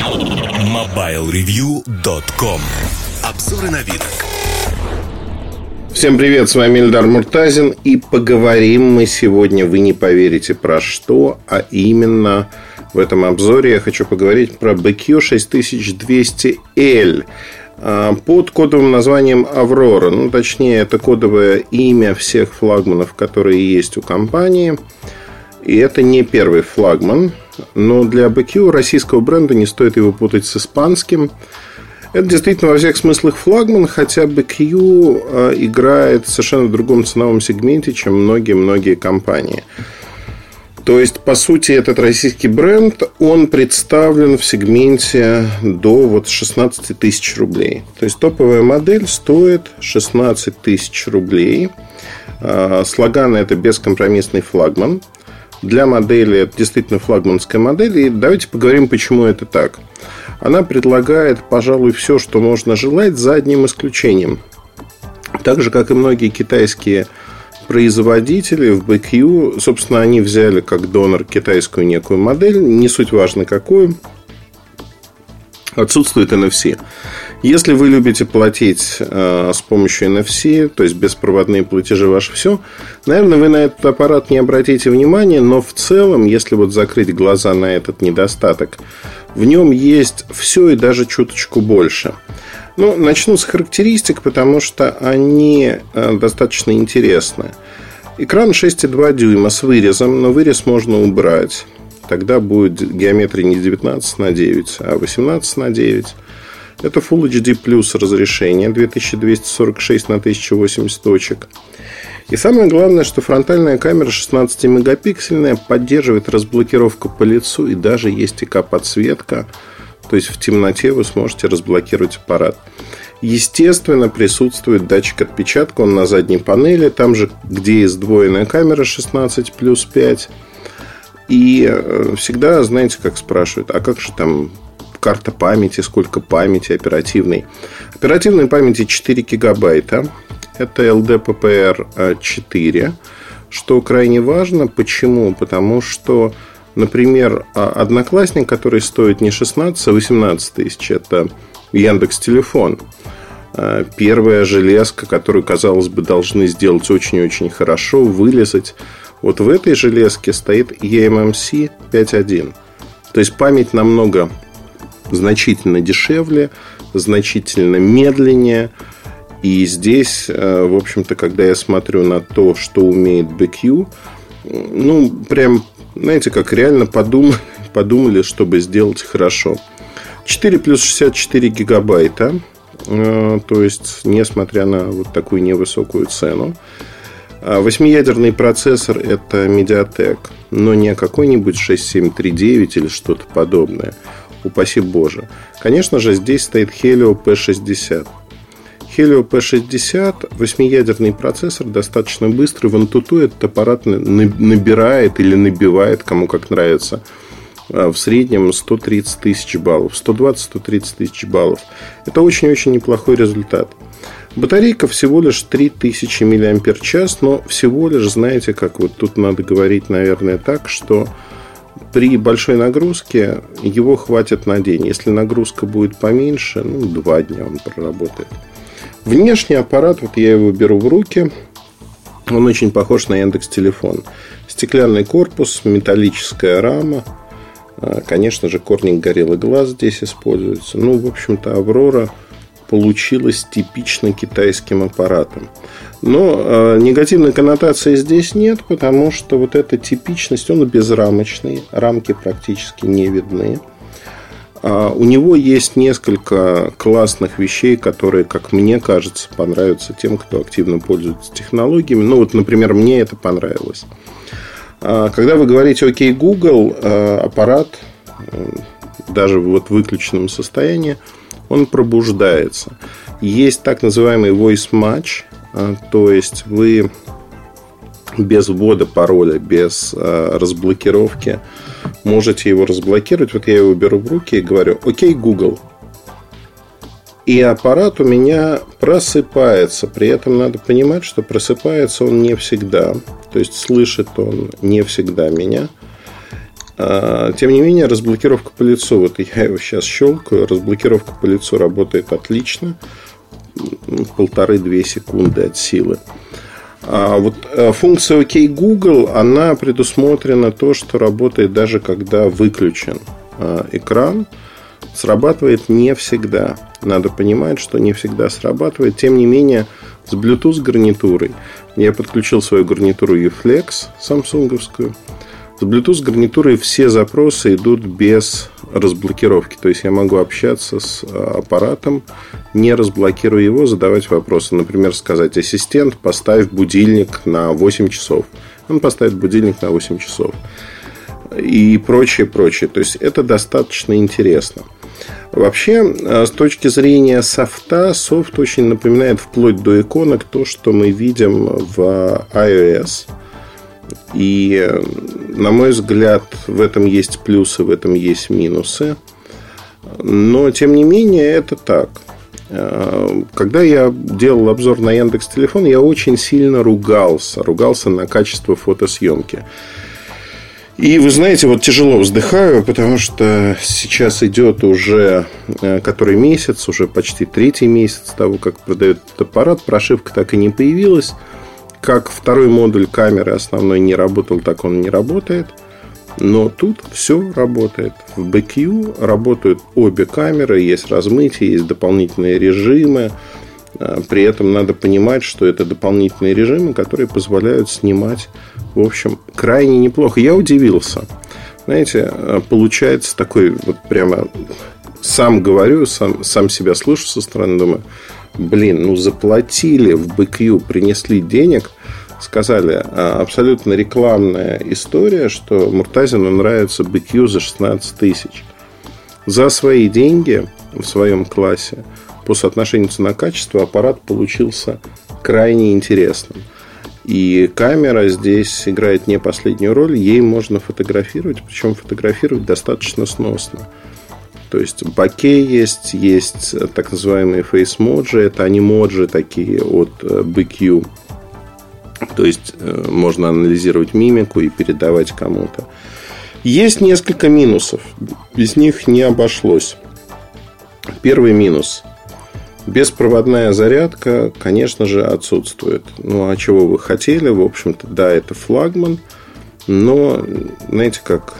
MobileReview.com Обзоры на вид. Всем привет, с вами Эльдар Муртазин И поговорим мы сегодня, вы не поверите про что А именно в этом обзоре я хочу поговорить про BQ 6200L а, под кодовым названием Аврора. Ну, точнее, это кодовое имя всех флагманов, которые есть у компании. И это не первый флагман. Но для BQ российского бренда не стоит его путать с испанским. Это действительно во всех смыслах флагман, хотя BQ а, играет в совершенно другом ценовом сегменте, чем многие-многие компании. То есть, по сути, этот российский бренд, он представлен в сегменте до вот 16 тысяч рублей. То есть, топовая модель стоит 16 тысяч рублей. А, слоган – это бескомпромиссный флагман. Для модели это действительно флагманская модель. И давайте поговорим, почему это так. Она предлагает, пожалуй, все, что можно желать, за одним исключением. Так же, как и многие китайские производители в BQ, собственно, они взяли как донор китайскую некую модель, не суть важно какую, отсутствует NFC. Если вы любите платить э, с помощью NFC, то есть беспроводные платежи ваше все, наверное, вы на этот аппарат не обратите внимания, но в целом, если вот закрыть глаза на этот недостаток, в нем есть все и даже чуточку больше. Ну, начну с характеристик, потому что они э, достаточно интересны. Экран 6,2 дюйма с вырезом, но вырез можно убрать. Тогда будет геометрия не 19 на 9, а 18 на 9. Это Full HD Plus разрешение 2246 на 1080 точек. И самое главное, что фронтальная камера 16-мегапиксельная поддерживает разблокировку по лицу и даже есть ИК-подсветка. То есть в темноте вы сможете разблокировать аппарат. Естественно, присутствует датчик отпечатка, он на задней панели, там же, где и сдвоенная камера 16 плюс 5. И э, всегда, знаете, как спрашивают, а как же там карта памяти, сколько памяти оперативной? Оперативной памяти 4 гигабайта. Это LDPPR 4, что крайне важно. Почему? Потому что, например, а, одноклассник, который стоит не 16, а 18 тысяч, это Яндекс Телефон. А, первая железка, которую, казалось бы, должны сделать очень-очень хорошо, вылезать. Вот в этой железке стоит eMMC 5.1. То есть память намного значительно дешевле, значительно медленнее – и здесь, э, в общем-то, когда я смотрю на то, что умеет BQ, ну, прям, знаете, как реально подумали, подумали чтобы сделать хорошо. 4 плюс 64 гигабайта, э, то есть, несмотря на вот такую невысокую цену. А восьмиядерный процессор – это Mediatek, но не какой-нибудь 6739 или что-то подобное. Упаси Боже. Конечно же, здесь стоит Helio P60. Helio P60, восьмиядерный процессор, достаточно быстрый. В Antutu этот аппарат набирает или набивает, кому как нравится, а, в среднем 130 тысяч баллов. 120-130 тысяч баллов. Это очень-очень неплохой результат. Батарейка всего лишь 3000 мАч, но всего лишь, знаете, как вот тут надо говорить, наверное, так, что при большой нагрузке его хватит на день. Если нагрузка будет поменьше, ну, два дня он проработает. Внешний аппарат, вот я его беру в руки, он очень похож на Яндекс Телефон. Стеклянный корпус, металлическая рама. А, конечно же, корник горелый глаз здесь используется. Ну, в общем-то, Аврора получилась типично китайским аппаратом. Но э, негативной коннотации здесь нет, потому что вот эта типичность, он безрамочный, рамки практически не видны. А у него есть несколько классных вещей, которые, как мне кажется, понравятся тем, кто активно пользуется технологиями. Ну, вот, например, мне это понравилось. А когда вы говорите «Окей, Google», а, аппарат, э, даже вот в выключенном состоянии, он пробуждается. Есть так называемый voice match, то есть вы без ввода пароля, без разблокировки можете его разблокировать. Вот я его беру в руки и говорю, окей, Google. И аппарат у меня просыпается. При этом надо понимать, что просыпается он не всегда. То есть слышит он не всегда меня. А, тем не менее, разблокировка по лицу, вот я его сейчас щелкаю, разблокировка по лицу работает отлично, полторы-две секунды от силы. А вот э, функция OK Google, она предусмотрена то, что работает даже когда выключен э, экран. Срабатывает не всегда. Надо понимать, что не всегда срабатывает. Тем не менее, с Bluetooth гарнитурой я подключил свою гарнитуру Uflex самсунговскую. С Bluetooth гарнитурой все запросы идут без разблокировки. То есть я могу общаться с э, аппаратом, не разблокируя его, задавать вопросы. Например, сказать, ассистент, поставь будильник на 8 часов. Он поставит будильник на 8 часов. И прочее, прочее. То есть это достаточно интересно. Вообще, э, с точки зрения софта, софт очень напоминает вплоть до иконок то, что мы видим в iOS – и, на мой взгляд, в этом есть плюсы, в этом есть минусы. Но, тем не менее, это так. Когда я делал обзор на Яндекс Телефон, я очень сильно ругался. Ругался на качество фотосъемки. И вы знаете, вот тяжело вздыхаю, потому что сейчас идет уже э, который месяц, уже почти третий месяц того, как продают этот аппарат. Прошивка так и не появилась. Как второй модуль камеры основной не работал, так он не работает. Но тут все работает. В BQ работают обе камеры, есть размытие, есть дополнительные режимы. А, при этом надо понимать, что это дополнительные режимы, которые позволяют снимать, в общем, крайне неплохо. Я удивился. Знаете, а, получается такой вот прямо сам говорю, сам, сам себя слышу со стороны, думаю, блин, ну заплатили в BQ, принесли денег, сказали, а, абсолютно рекламная история, что Муртазину нравится BQ за 16 тысяч. За свои деньги в своем классе по соотношению цена-качество аппарат получился крайне интересным. И камера здесь играет не последнюю роль, ей можно фотографировать, причем фотографировать достаточно сносно. То есть боке есть, есть так называемые facemoji, это animoji такие от э, BQ. То есть э, можно анализировать мимику и передавать кому-то. Есть несколько минусов. Без них не обошлось. Первый минус. Беспроводная зарядка, конечно же, отсутствует. Ну, а чего вы хотели? В общем-то, да, это флагман. Но, знаете, как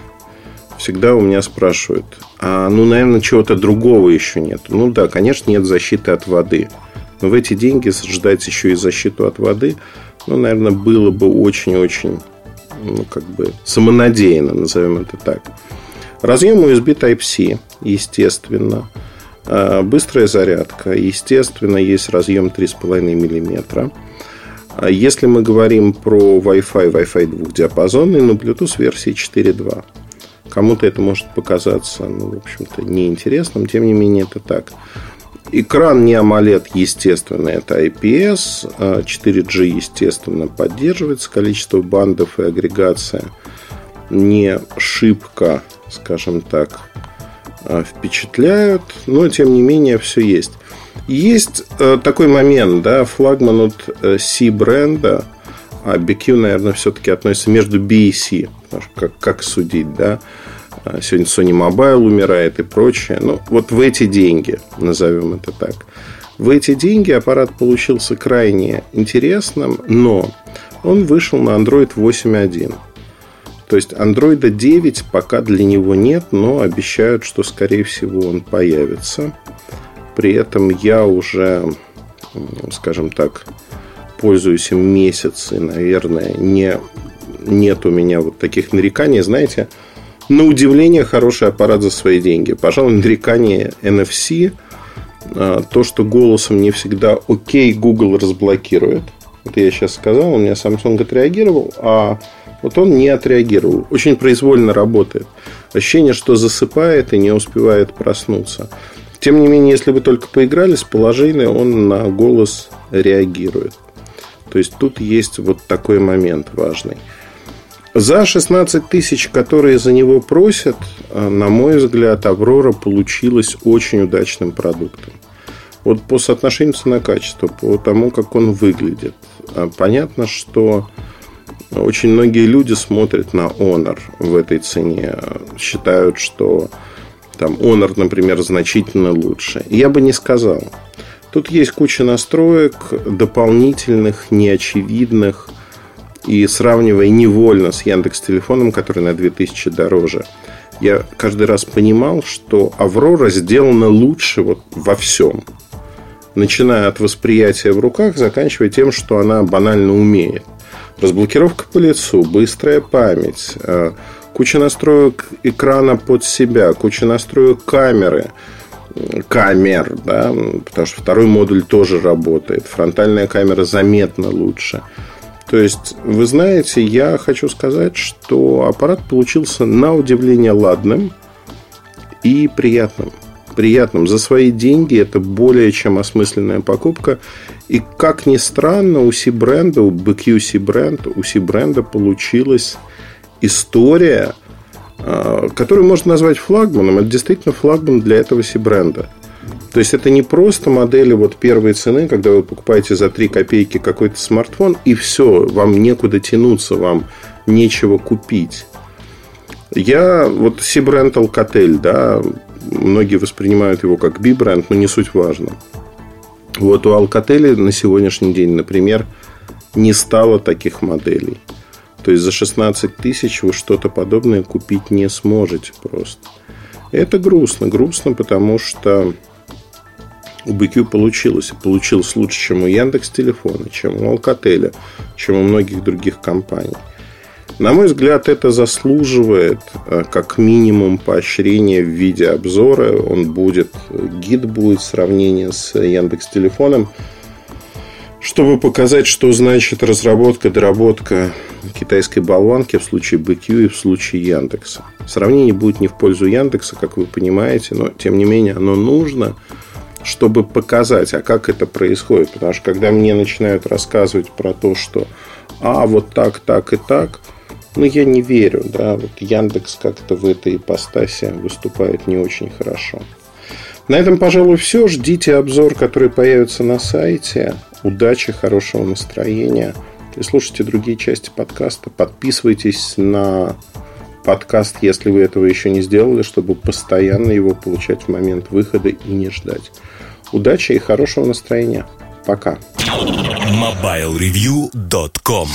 всегда у меня спрашивают, ну, наверное, чего-то другого еще нет. Ну да, конечно, нет защиты от воды. Но в эти деньги ждать еще и защиту от воды, ну, наверное, было бы очень-очень, ну, как бы самонадеянно, назовем это так. Разъем USB Type-C, естественно. А, быстрая зарядка. Естественно, есть разъем 3,5 мм. А если мы говорим про Wi-Fi, Wi-Fi двухдиапазонный, но Bluetooth версии 4.2. Кому-то это может показаться, ну, в общем-то, неинтересным, тем не менее, это так. Экран не AMOLED, естественно, это IPS. 4G, а естественно, поддерживается количество бандов и агрегация. Не шибко, скажем так, а, впечатляют, но, тем не менее, все есть. Есть э, такой момент, да, флагман от э, C бренда, а BQ, наверное, все-таки относится между B и C как, как судить, да. А, сегодня Sony Mobile умирает и прочее. Ну, вот в эти деньги, назовем это так. В эти деньги аппарат получился крайне интересным, но он вышел на Android 8.1. То есть Android 9 пока для него нет, но обещают, что скорее всего он появится. При этом я уже, скажем так, пользуюсь им месяц и, наверное, не нет у меня вот таких нареканий. Знаете, на удивление хороший аппарат за свои деньги. Пожалуй, нарекание NFC, а, то, что голосом не всегда окей, Google разблокирует. Это я сейчас сказал, у меня Samsung отреагировал, а вот он не отреагировал. Очень произвольно работает. Ощущение, что засыпает и не успевает проснуться. Тем не менее, если вы только поиграли с положения, он на голос реагирует. То есть тут есть вот такой момент важный. За 16 тысяч, которые за него просят, э, на мой взгляд, Аврора получилась очень удачным продуктом. Вот по соотношению цена-качество, по тому, как он выглядит. Э, понятно, что Очень многие люди смотрят на Honor в этой цене, считают, что там Honor, например, значительно лучше. Я бы не сказал. Тут есть куча настроек дополнительных, неочевидных, и сравнивая невольно с Яндекс Телефоном, который на 2000 дороже, я каждый раз понимал, что Аврора сделана лучше вот во всем. Начиная от восприятия в руках, заканчивая тем, что она банально умеет. Разблокировка по лицу, быстрая память, э, куча настроек экрана под себя, куча настроек камеры, камер, да, потому что второй модуль тоже работает. Фронтальная камера заметно лучше. То есть, вы знаете, я хочу сказать, что аппарат получился на удивление ладным и приятным. Приятным. За свои деньги это более чем осмысленная покупка. И как ни странно, у C-бренда, у BQC бренд, у C-бренда получилась история, а, которую можно назвать флагманом. Это действительно флагман для этого C-бренда. То есть это не просто модели вот первой цены, когда вы покупаете за 3 копейки какой-то смартфон, и все, вам некуда тянуться, вам нечего купить. Я вот C-бренд Alcatel, да, многие воспринимают его как B-бренд, но не суть важно. Вот у Alcatel на сегодняшний день, например, не стало таких моделей. То есть за 16 тысяч вы что-то подобное купить не сможете просто. Это грустно. Грустно, потому что у BQ получилось. И получилось лучше, чем у Яндекс Телефона, чем у Alcatel, чем у многих других компаний. На мой взгляд, это заслуживает э, как минимум поощрения в виде обзора. Он будет, гид будет сравнение с Яндекс Телефоном, чтобы показать, что значит разработка, доработка китайской болванки в случае BQ и в случае Яндекса. Сравнение будет не в пользу Яндекса, как вы понимаете, но тем не менее оно нужно, чтобы показать, а как это происходит. Потому что когда мне начинают рассказывать про то, что а вот так, так и так – но я не верю, да, вот Яндекс как-то в этой ипостаси выступает не очень хорошо. На этом, пожалуй, все. Ждите обзор, который появится на сайте. Удачи, хорошего настроения. И слушайте другие части подкаста. Подписывайтесь на подкаст, если вы этого еще не сделали, чтобы постоянно его получать в момент выхода и не ждать. Удачи и хорошего настроения. Пока. MobileReview.com